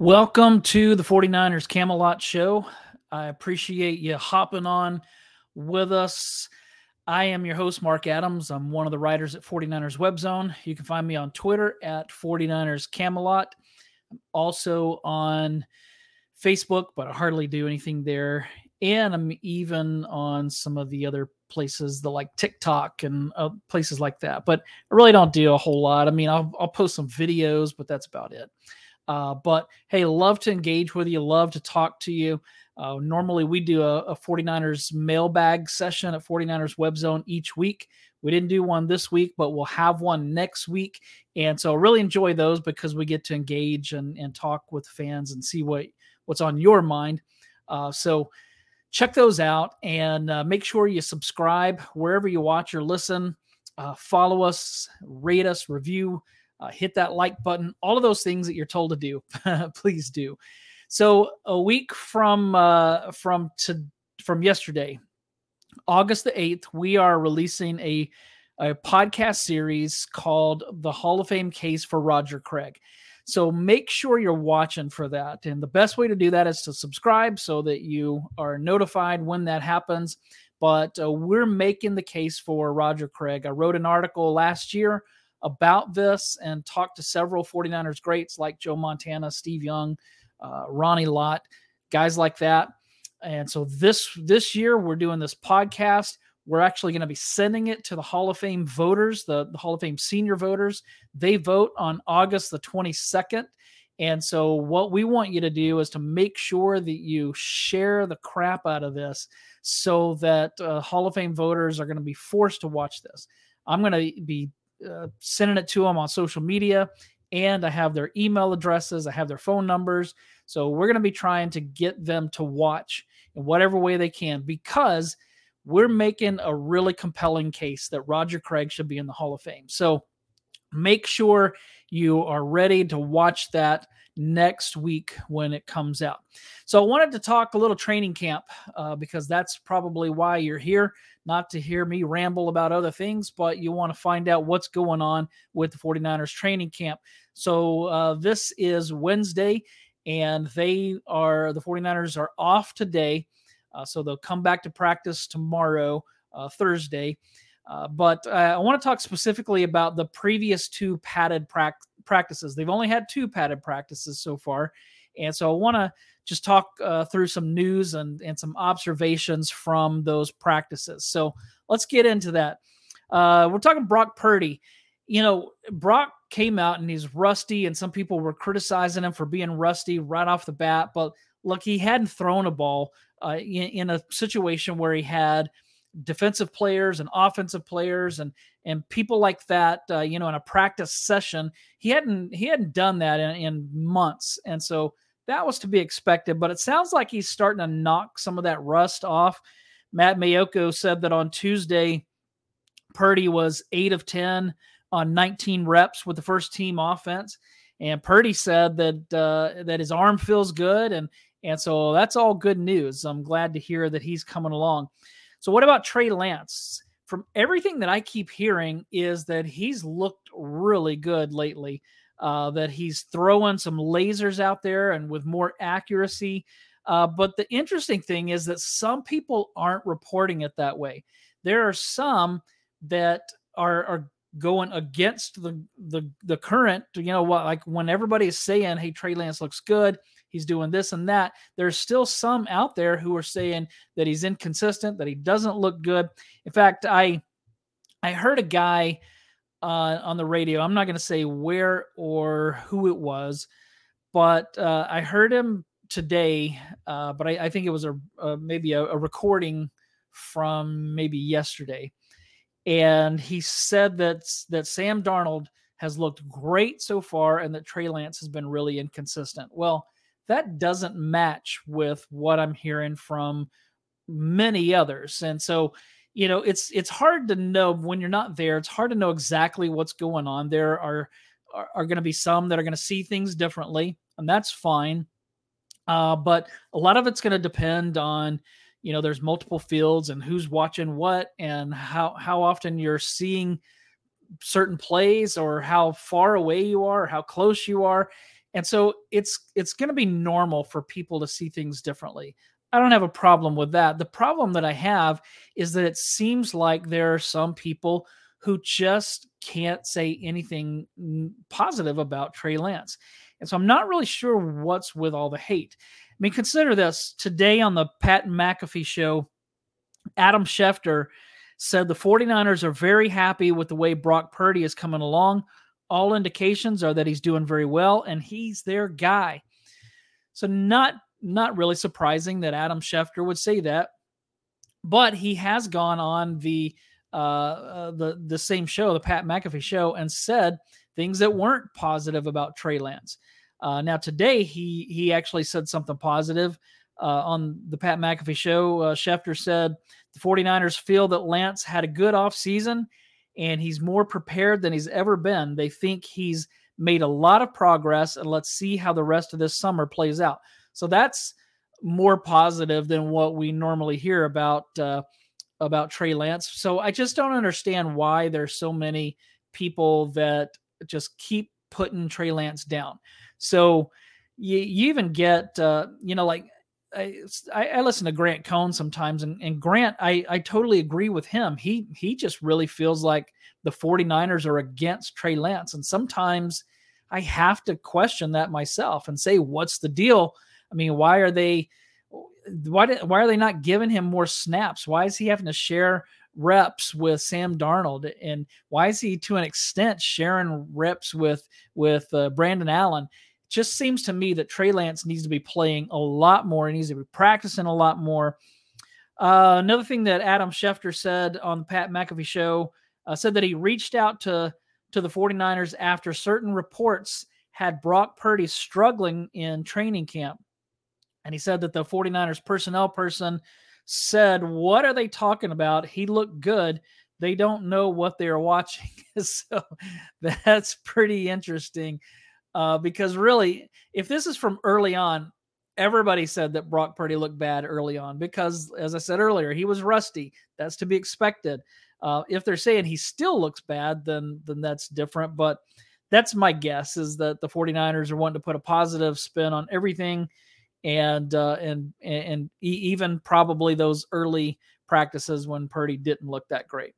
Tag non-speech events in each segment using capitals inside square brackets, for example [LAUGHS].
Welcome to the 49ers Camelot Show. I appreciate you hopping on with us. I am your host, Marc Adams. I'm one of the writers at 49ers Web Zone. You can find me on Twitter at 49ers Camelot. I'm also on Facebook, but I hardly do anything there. And I'm even on some of the other places, the like TikTok and uh, places like that. But I really don't do a whole lot. I mean, I'll, I'll post some videos, but that's about it. Uh, but hey, love to engage with you, love to talk to you. Uh, normally, we do a, a 49ers mailbag session at 49ers Web Zone each week. We didn't do one this week, but we'll have one next week. And so really enjoy those because we get to engage and, and talk with fans and see what, what's on your mind. Uh, so check those out and uh, make sure you subscribe wherever you watch or listen. Uh, follow us, rate us, review uh, hit that like button, all of those things that you're told to do. [LAUGHS] Please do. So a week from uh, from to from yesterday, August the eighth, we are releasing a a podcast series called "The Hall of Fame Case for Roger Craig." So make sure you're watching for that. And the best way to do that is to subscribe so that you are notified when that happens. But uh, we're making the case for Roger Craig. I wrote an article last year about this and talked to several 49ers greats like Joe Montana, Steve Young, uh, Ronnie Lott, guys like that. And so this this year we're doing this podcast. We're actually going to be sending it to the Hall of Fame voters, the, the Hall of Fame senior voters. They vote on August the 22nd. And so, what we want you to do is to make sure that you share the crap out of this so that uh, Hall of Fame voters are going to be forced to watch this. I'm going to be uh, sending it to them on social media and I have their email addresses, I have their phone numbers. So we're going to be trying to get them to watch in whatever way they can because we're making a really compelling case that Roger Craig should be in the Hall of Fame. So make sure you are ready to watch that next week when it comes out. So I wanted to talk a little training camp uh, because that's probably why you're here, not to hear me ramble about other things, but you want to find out what's going on with the 49ers training camp. So uh, this is Wednesday, and they are the 49ers are off today. Uh, so they'll come back to practice tomorrow, uh, Thursday. Uh, but uh, I want to talk specifically about the previous two padded pra- practices. They've only had two padded practices so far. And so I want to just talk uh, through some news and, and some observations from those practices. So let's get into that. Uh, we're talking Brock Purdy. You know, Brock came out and he's rusty, and some people were criticizing him for being rusty right off the bat. But look, he hadn't thrown a ball uh, in, in a situation where he had – defensive players and offensive players and and people like that uh, you know in a practice session he hadn't he hadn't done that in, in months and so that was to be expected but it sounds like he's starting to knock some of that rust off matt maiocco said that on tuesday purdy was 8 of 10 on 19 reps with the first team offense and purdy said that uh, that his arm feels good and and so that's all good news i'm glad to hear that he's coming along so, what about Trey Lance? From everything that I keep hearing, is that he's looked really good lately. Uh, that he's throwing some lasers out there and with more accuracy. Uh, but the interesting thing is that some people aren't reporting it that way. There are some that are, are going against the, the the current. You know what? Like when everybody is saying, "Hey, Trey Lance looks good," he's doing this and that. There's still some out there who are saying that he's inconsistent, that he doesn't look good. In fact, I I heard a guy uh, on the radio. I'm not going to say where or who it was, but uh, I heard him today. Uh, but I, I, think it was a, a maybe a, a recording from maybe yesterday, and he said that that Sam Darnold has looked great so far, and that Trey Lance has been really inconsistent. Well, that doesn't match with what I'm hearing from many others. And so, you know, it's it's hard to know when you're not there. It's hard to know exactly what's going on. There are are, are going to be some that are going to see things differently, and that's fine. Uh, but a lot of it's going to depend on, you know, there's multiple fields and who's watching what and how how often you're seeing certain plays or how far away you are, or how close you are And so it's it's going to be normal for people to see things differently. I don't have a problem with that. The problem that I have is that it seems like there are some people who just can't say anything positive about Trey Lance. And so I'm not really sure what's with all the hate. I mean, consider this today on the Pat McAfee show, Adam Schefter said the 49ers are very happy with the way Brock Purdy is coming along. All indications are that he's doing very well and he's their guy. So not not really surprising that Adam Schefter would say that, but he has gone on the uh, uh, the the same show, the Pat McAfee show, and said things that weren't positive about Trey Lance. Uh, now today he he actually said something positive uh, on the Pat McAfee show. Uh, Schefter said the 49ers feel that Lance had a good offseason and he's more prepared than he's ever been. They think he's made a lot of progress, and let's see how the rest of this summer plays out. So that's more positive than what we normally hear about uh, about Trey Lance. So I just don't understand why there's so many people that just keep putting Trey Lance down. So you, you even get uh, you know like I, I, listen to Grant Cohn sometimes, and, and Grant, I, I totally agree with him. He he just really feels like the 49ers are against Trey Lance. And sometimes I have to question that myself and say, what's the deal? I mean, why are they why why are they not giving him more snaps? Why is he having to share reps with Sam Darnold, and why is he to an extent sharing reps with with uh, Brandon Allen? It just seems to me that Trey Lance needs to be playing a lot more. He needs to be practicing a lot more. Uh, another thing that Adam Schefter said on the Pat McAfee show uh, said that he reached out to to the 49ers after certain reports had Brock Purdy struggling in training camp. And he said that the 49ers personnel person said, What are they talking about? He looked good. They don't know what they're watching. [LAUGHS] so that's pretty interesting uh, because really, if this is from early on, everybody said that Brock Purdy looked bad early on because, as I said earlier, he was rusty. That's to be expected. Uh, if they're saying he still looks bad, then then that's different. But that's my guess is that the 49ers are wanting to put a positive spin on everything and uh, and and even probably those early practices when Purdy didn't look that great.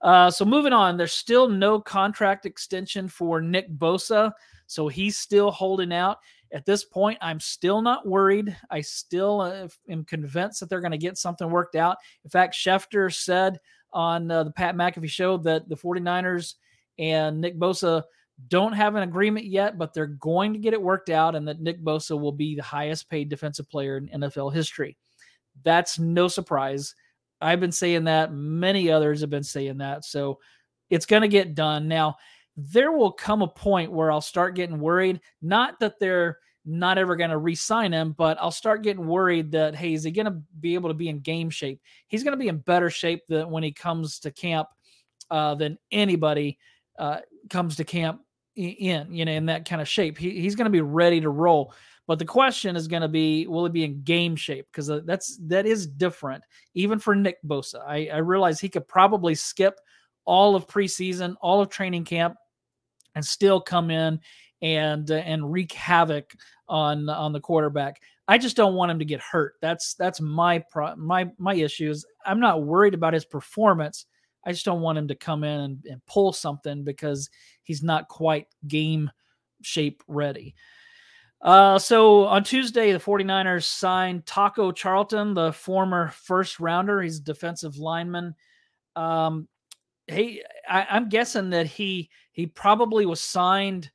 Uh, so moving on, there's still no contract extension for Nick Bosa. So he's still holding out. At this point, I'm still not worried. I still uh, am convinced that they're going to get something worked out. In fact, Schefter said on uh, the Pat McAfee show that the 49ers and Nick Bosa don't have an agreement yet, but they're going to get it worked out, and that Nick Bosa will be the highest paid defensive player in NFL history. That's no surprise. I've been saying that. Many others have been saying that. So it's going to get done. Now, there will come a point where I'll start getting worried. Not that they're not ever going to re-sign him, but I'll start getting worried that hey, is he going to be able to be in game shape? He's going to be in better shape than when he comes to camp uh, than anybody uh, comes to camp in you know in that kind of shape. He, he's going to be ready to roll. But the question is going to be, will it be in game shape? Because uh, that's that is different, even for Nick Bosa. I, I realize he could probably skip all of preseason, all of training camp, and still come in and uh, and wreak havoc on on the quarterback. I just don't want him to get hurt. That's that's my pro- my my issues. I'm not worried about his performance. I just don't want him to come in and, and pull something because he's not quite game shape ready. Uh, so on Tuesday, the 49ers signed Taco Charlton, the former first rounder. He's a defensive lineman. Um, I, I'm guessing that he he probably was signed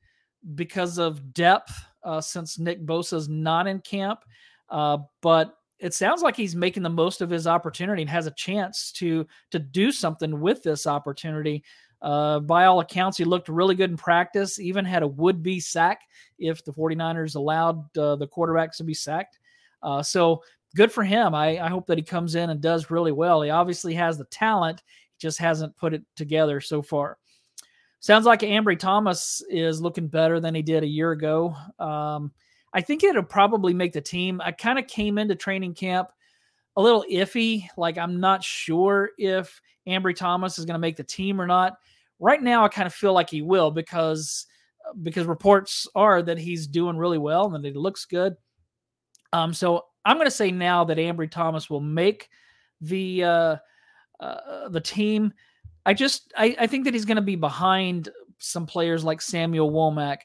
because of depth uh, since Nick Bosa's not in camp. Uh, but it sounds like he's making the most of his opportunity and has a chance to to do something with this opportunity. Uh, by all accounts, he looked really good in practice, even had a would be sack if the 49ers allowed uh, the quarterbacks to be sacked. Uh, so good for him. I, I, hope that he comes in and does really well. He obviously has the talent just hasn't put it together so far. Sounds like Ambry Thomas is looking better than he did a year ago. Um, I think it'll probably make the team. I kind of came into training camp a little iffy. Like I'm not sure if Ambry Thomas is going to make the team or not. Right now, I kind of feel like he will because because reports are that he's doing really well and that he looks good. Um, so I'm going to say now that Ambry Thomas will make the uh, uh, the team. I just I, I think that he's going to be behind some players like Samuel Womack.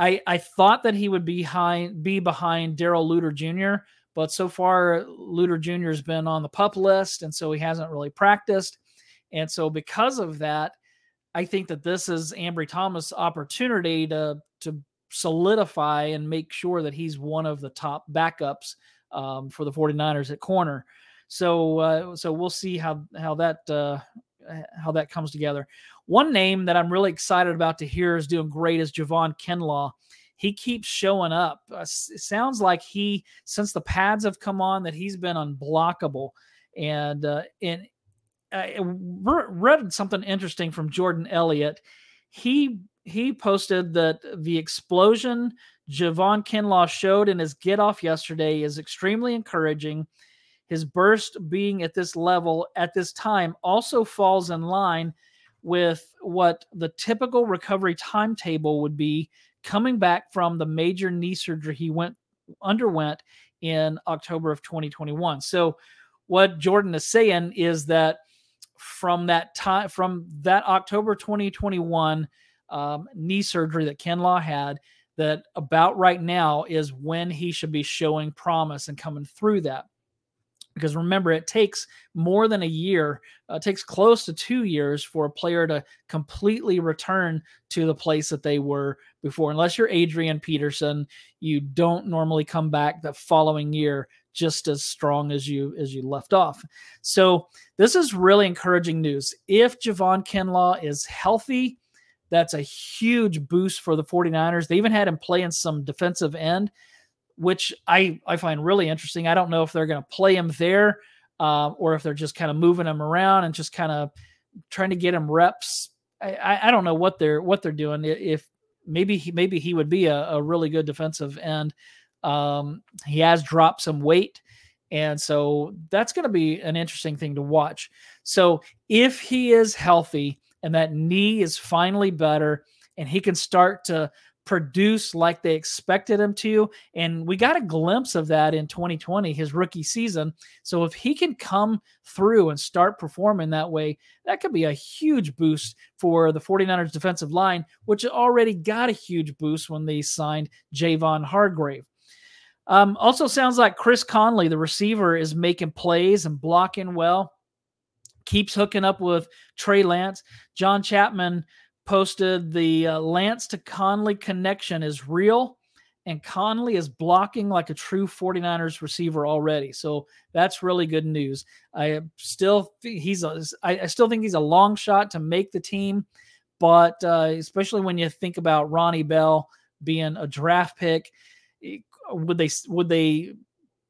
I I thought that he would be high be behind Darrell Luter Jr. But so far, Luter Jr. has been on the pup list, and so he hasn't really practiced. And so, because of that, I think that this is Ambry Thomas' opportunity to to solidify and make sure that he's one of the top backups um, for the 49ers at corner. So uh, so we'll see how how that uh, how that comes together. One name that I'm really excited about to hear is doing great is Javon Kinlaw. He keeps showing up. Uh, it sounds like he since the pads have come on that he's been unblockable. And uh, and I read something interesting from Jordan Elliott. He he posted that the explosion Javon Kinlaw showed in his get off yesterday is extremely encouraging. His burst being at this level at this time also falls in line with what the typical recovery timetable would be coming back from the major knee surgery he went underwent in October of 2021. So what Jordan is saying is that from that time from that October 2021 um, knee surgery that Kinlaw had that about right now is when he should be showing promise and coming through that. Because remember, it takes more than a year, uh, it takes close to two years for a player to completely return to the place that they were before. Unless you're Adrian Peterson, you don't normally come back the following year just as strong as you as you left off. So this is really encouraging news. If Javon Kinlaw is healthy, that's a huge boost for the 49ers. They even had him playing some defensive end, which I, I find really interesting. I don't know if they're going to play him there uh, or if they're just kind of moving him around and just kind of trying to get him reps. I, I don't know what they're what they're doing. If maybe he maybe he would be a, a really good defensive end. Um, he has dropped some weight. And so that's going to be an interesting thing to watch. So if he is healthy, and that knee is finally better and he can start to produce like they expected him to. And we got a glimpse of that in 2020, his rookie season. So if he can come through and start performing that way, that could be a huge boost for the 49ers defensive line, which already got a huge boost when they signed Javon Hargrave. Um, also, sounds like Chris Conley, the receiver, is making plays and blocking well keeps hooking up with Trey Lance. John Chapman posted the uh, Lance to Conley connection is real, and Conley is blocking like a true 49ers receiver already. So that's really good news. I still he's a, I, I still think he's a long shot to make the team, but uh, especially when you think about Ronnie Bell being a draft pick, would they would they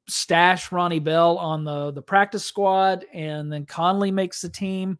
stash Ronnie Bell on the the practice squad, and then Conley makes the team.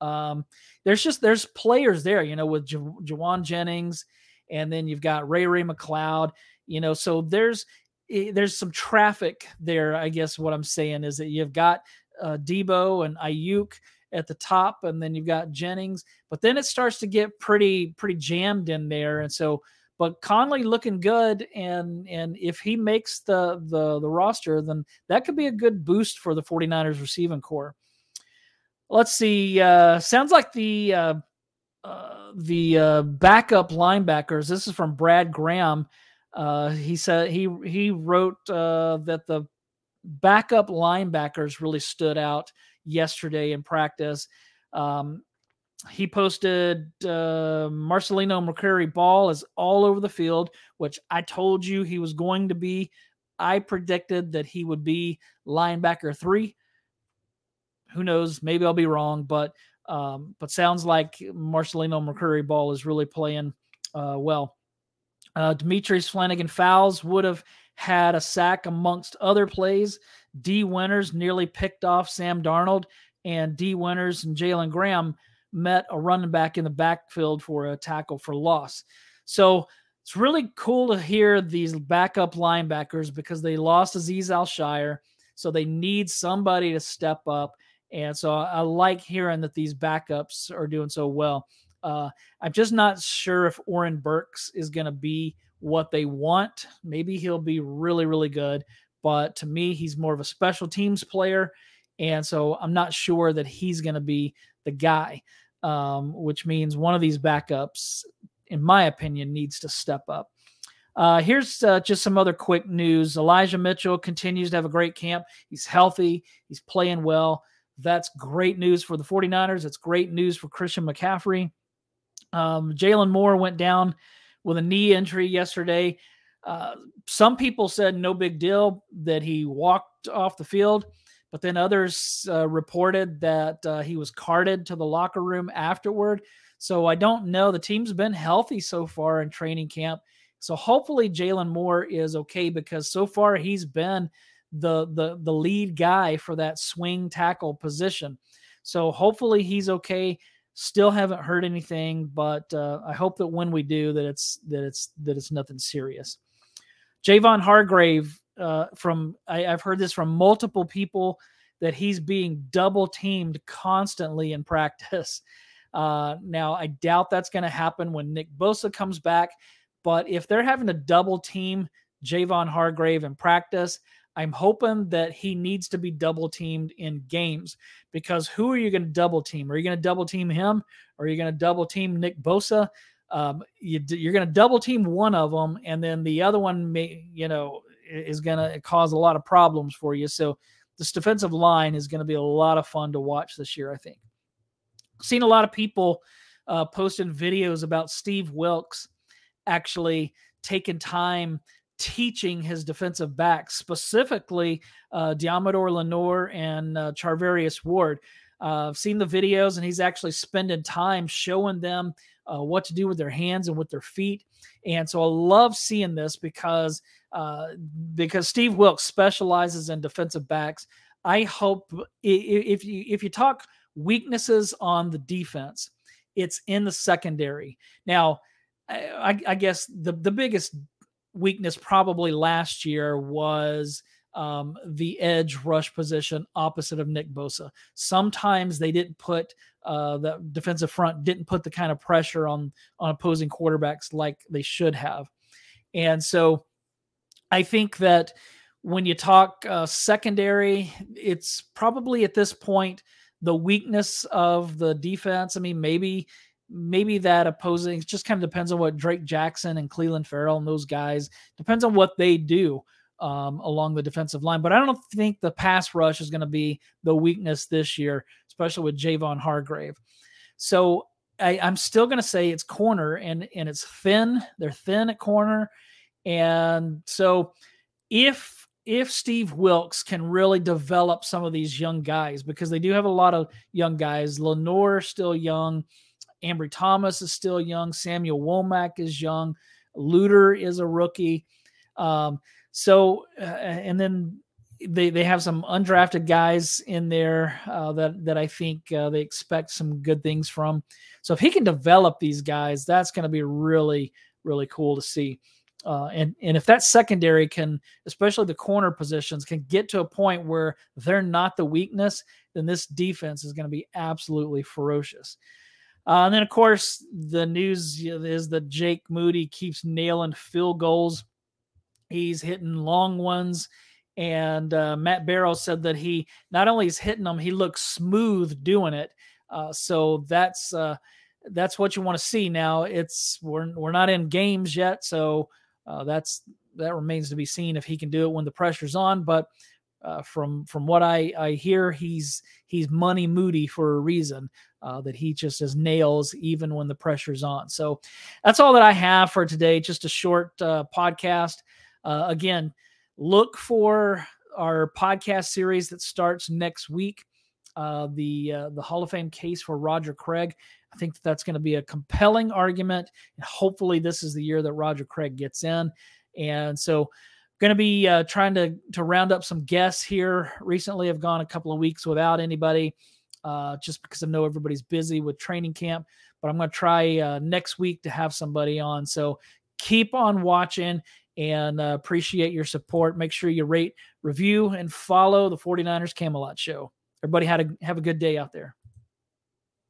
Um, there's just there's players there, you know, with J- Jauan Jennings, and then you've got Ray Ray McCloud, you know, so there's eh, there's some traffic there. I guess what I'm saying is that you've got uh, Deebo and Aiyuk at the top, and then you've got Jennings, but then it starts to get pretty pretty jammed in there, and so but Conley looking good, and and if he makes the the the roster, then that could be a good boost for the 49ers receiving corps. Let's see. Uh, sounds like the uh, uh, the uh, backup linebackers. This is from Brad Graham. Uh, he said he he wrote uh, that the backup linebackers really stood out yesterday in practice. Um, he posted uh, Marcelino McCrary Ball is all over the field, which I told you he was going to be. I predicted that he would be linebacker three. Who knows? Maybe I'll be wrong, but um, but sounds like Marcelino McCrary Ball is really playing uh, well. Uh, Demetrius Flannigan Fowles would have had a sack amongst other plays. Dee Winters nearly picked off Sam Darnold, and Dee Winters and Jalen Graham met a running back in the backfield for a tackle for loss. So it's really cool to hear these backup linebackers because they lost Azeez Al-Shaair. So they need somebody to step up. And so I like hearing that these backups are doing so well. Uh, I'm just not sure if Oren Burks is going to be what they want. Maybe he'll be really, really good. But to me, he's more of a special teams player. And so I'm not sure that he's going to be the guy, um, which means one of these backups, in my opinion, needs to step up. Uh, here's uh, just some other quick news. Elijah Mitchell continues to have a great camp. He's healthy, he's playing well. That's great news for the 49ers. It's great news for Christian McCaffrey. Um, Jaylon Moore went down with a knee injury yesterday. Uh, some people said no big deal that he walked off the field, but then others uh, reported that uh, he was carted to the locker room afterward. So I don't know. The team's been healthy so far in training camp. So hopefully Jaylon Moore is okay because so far he's been the the the lead guy for that swing tackle position. So hopefully he's okay. Still haven't heard anything, but uh, I hope that when we do, that it's that it's that it's nothing serious. Javon Hargrave uh, from I, I've heard this from multiple people that he's being double teamed constantly in practice. [LAUGHS] Uh, now I doubt that's going to happen when Nick Bosa comes back, but if they're having to double team Javon Hargrave in practice, I'm hoping that he needs to be double teamed in games because who are you going to double team? Are you going to double team him are you going to double team Nick Bosa? Um, you, are going to double team one of them, and then the other one may, you know, is going to cause a lot of problems for you. So this defensive line is going to be a lot of fun to watch this year. I think. Seen a lot of people uh, posting videos about Steve Wilks actually taking time teaching his defensive backs, specifically uh, Deommodore Lenoir and uh, Charvarius Ward. Uh, I've seen the videos, and he's actually spending time showing them uh, what to do with their hands and with their feet. And so I love seeing this because uh, because Steve Wilks specializes in defensive backs. I hope if you if you talk weaknesses on the defense, it's in the secondary. Now, I, I guess the the biggest weakness probably last year was um, the edge rush position opposite of Nick Bosa. Sometimes they didn't put uh, the defensive front didn't put the kind of pressure on on opposing quarterbacks like they should have, and so I think that when you talk uh, secondary, it's probably at this point the weakness of the defense. I mean, maybe maybe that opposing just kind of depends on what Drake Jackson and Clelin Ferrell and those guys depends on what they do um, along the defensive line. But I don't think the pass rush is going to be the weakness this year, especially with Javon Hargrave. So I, am still going to say it's corner and and it's thin. They're thin at corner, and so if if Steve Wilks can really develop some of these young guys because they do have a lot of young guys. Lenoir still young. Ambry Thomas is still young. Samuel Womack is young. Luter is a rookie. Um, so, uh, and then they they have some undrafted guys in there uh, that that I think uh, they expect some good things from. So if he can develop these guys, that's going to be really really cool to see. Uh, and and if that secondary can, especially the corner positions, can get to a point where they're not the weakness, then this defense is going to be absolutely ferocious. Uh, and then, of course, the news is that Jake Moody keeps nailing field goals. He's hitting long ones. And uh, Matt Barrow said that he not only is hitting them, he looks smooth doing it. Uh, so that's uh, that's what you want to see. Now it's we're we're not in games yet, so uh, that's that remains to be seen if he can do it when the pressure's on. But uh, from from what I, I hear, he's he's money moody for a reason. Uh, that he just has nails even when the pressure's on. So that's all that I have for today. Just a short uh, podcast. Uh, again, look for our podcast series that starts next week. Uh, the the Hall of Fame case for Roger Craig. I think that that's going to be a compelling argument, and hopefully, this is the year that Roger Craig gets in. And so, going to be uh, trying to to round up some guests here. Recently, I've gone a couple of weeks without anybody, uh, just because I know everybody's busy with training camp. But I'm going to try uh, next week to have somebody on. So keep on watching and uh, appreciate your support. Make sure you rate, review, and follow the 49ers Camelot Show. Everybody had a have a good day out there.